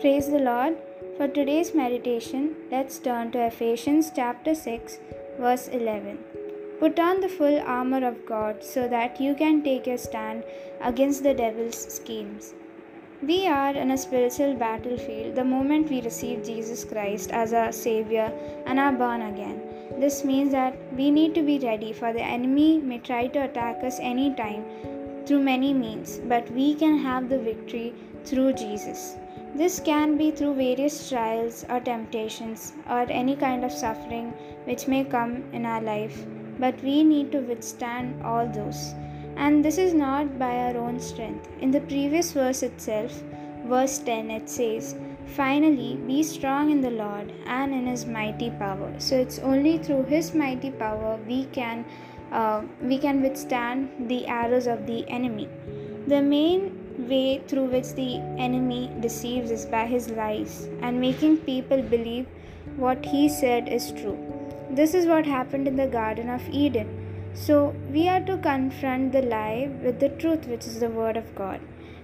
Praise the Lord. For today's meditation, let's turn to Ephesians chapter 6, verse 11. Put on the full armor of God so that you can take your stand against the devil's schemes. We are in a spiritual battlefield the moment we receive Jesus Christ as our Savior and are born again. This means that we need to be ready for the enemy may try to attack us anytime through many means, but we can have the victory through Jesus. This can be through various trials or temptations or any kind of suffering which may come in our life, but we need to withstand all those. And this is not by our own strength. In the previous verse itself, verse 10, it says, Finally, be strong in the Lord and in His mighty power. So it's only through His mighty power we can uh, we can withstand the arrows of the enemy. The main way through which the enemy deceives is by his lies and making people believe what he said is true. This is what happened in the Garden of Eden. So, we are to confront the lie with the truth, which is the Word of God.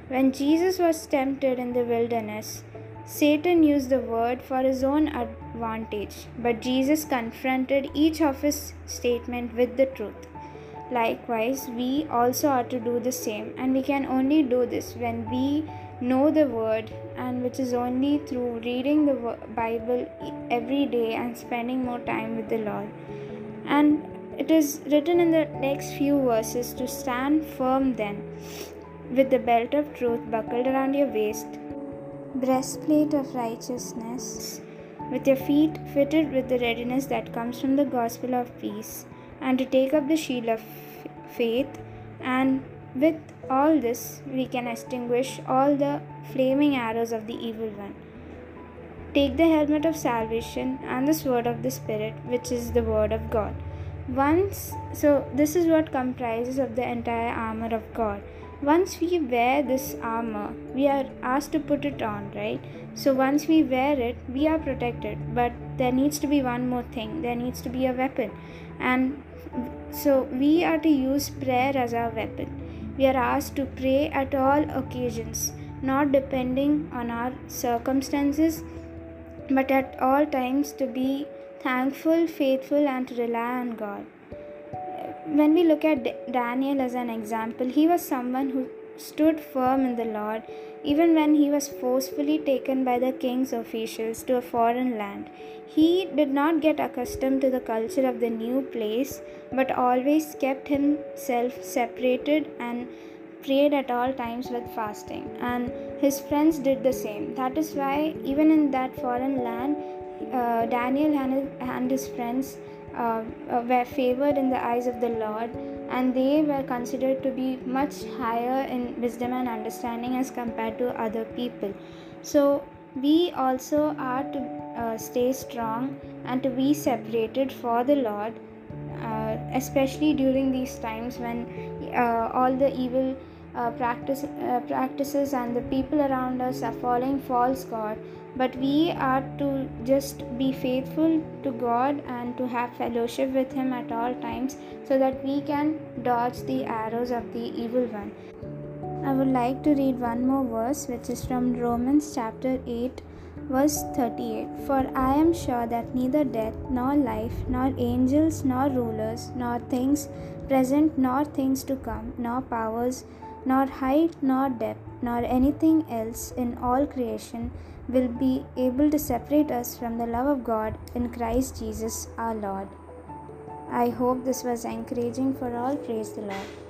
When Jesus was tempted in the wilderness, Satan used the Word for his own advantage, but Jesus confronted each of his statement with the truth. Likewise, we also are to do the same, and we can only do this when we know the word, and which is only through reading the Bible every day and spending more time with the Lord. And it is written in the next few verses to stand firm then, with the belt of truth buckled around your waist, breastplate of righteousness, with your feet fitted with the readiness that comes from the gospel of peace and to take up the shield of faith, and with all this we can extinguish all the flaming arrows of the evil one. Take the helmet of salvation and the sword of the Spirit, which is the word of God. Once, so this is what comprises of the entire armor of God. Once we wear this armor, we are asked to put it on, right? So once we wear it, we are protected. But there needs to be one more thing there needs to be a weapon. And so we are to use prayer as our weapon. We are asked to pray at all occasions, not depending on our circumstances, but at all times to be thankful, faithful, and to rely on God. When we look at Daniel as an example, he was someone who stood firm in the Lord even when he was forcefully taken by the king's officials to a foreign land. He did not get accustomed to the culture of the new place, but always kept himself separated and prayed at all times with fasting. And his friends did the same. That is why, even in that foreign land, uh, Daniel and his, and his friends uh, uh, were favored in the eyes of the Lord, and they were considered to be much higher in wisdom and understanding as compared to other people. So, we also are to uh, stay strong and to be separated for the Lord, uh, especially during these times when uh, all the evil uh, practice, uh, practices and the people around us are following false god. But we are to just be faithful to god and to have fellowship with him at all times so that we can dodge the arrows of the evil one. I would like to read one more verse which is from romans chapter 8 verse 38 for i am sure that neither death nor life nor angels nor rulers nor things present nor things to come nor powers nor height, nor depth, nor anything else in all creation will be able to separate us from the love of God in Christ Jesus our Lord. I hope this was encouraging for all. Praise the Lord.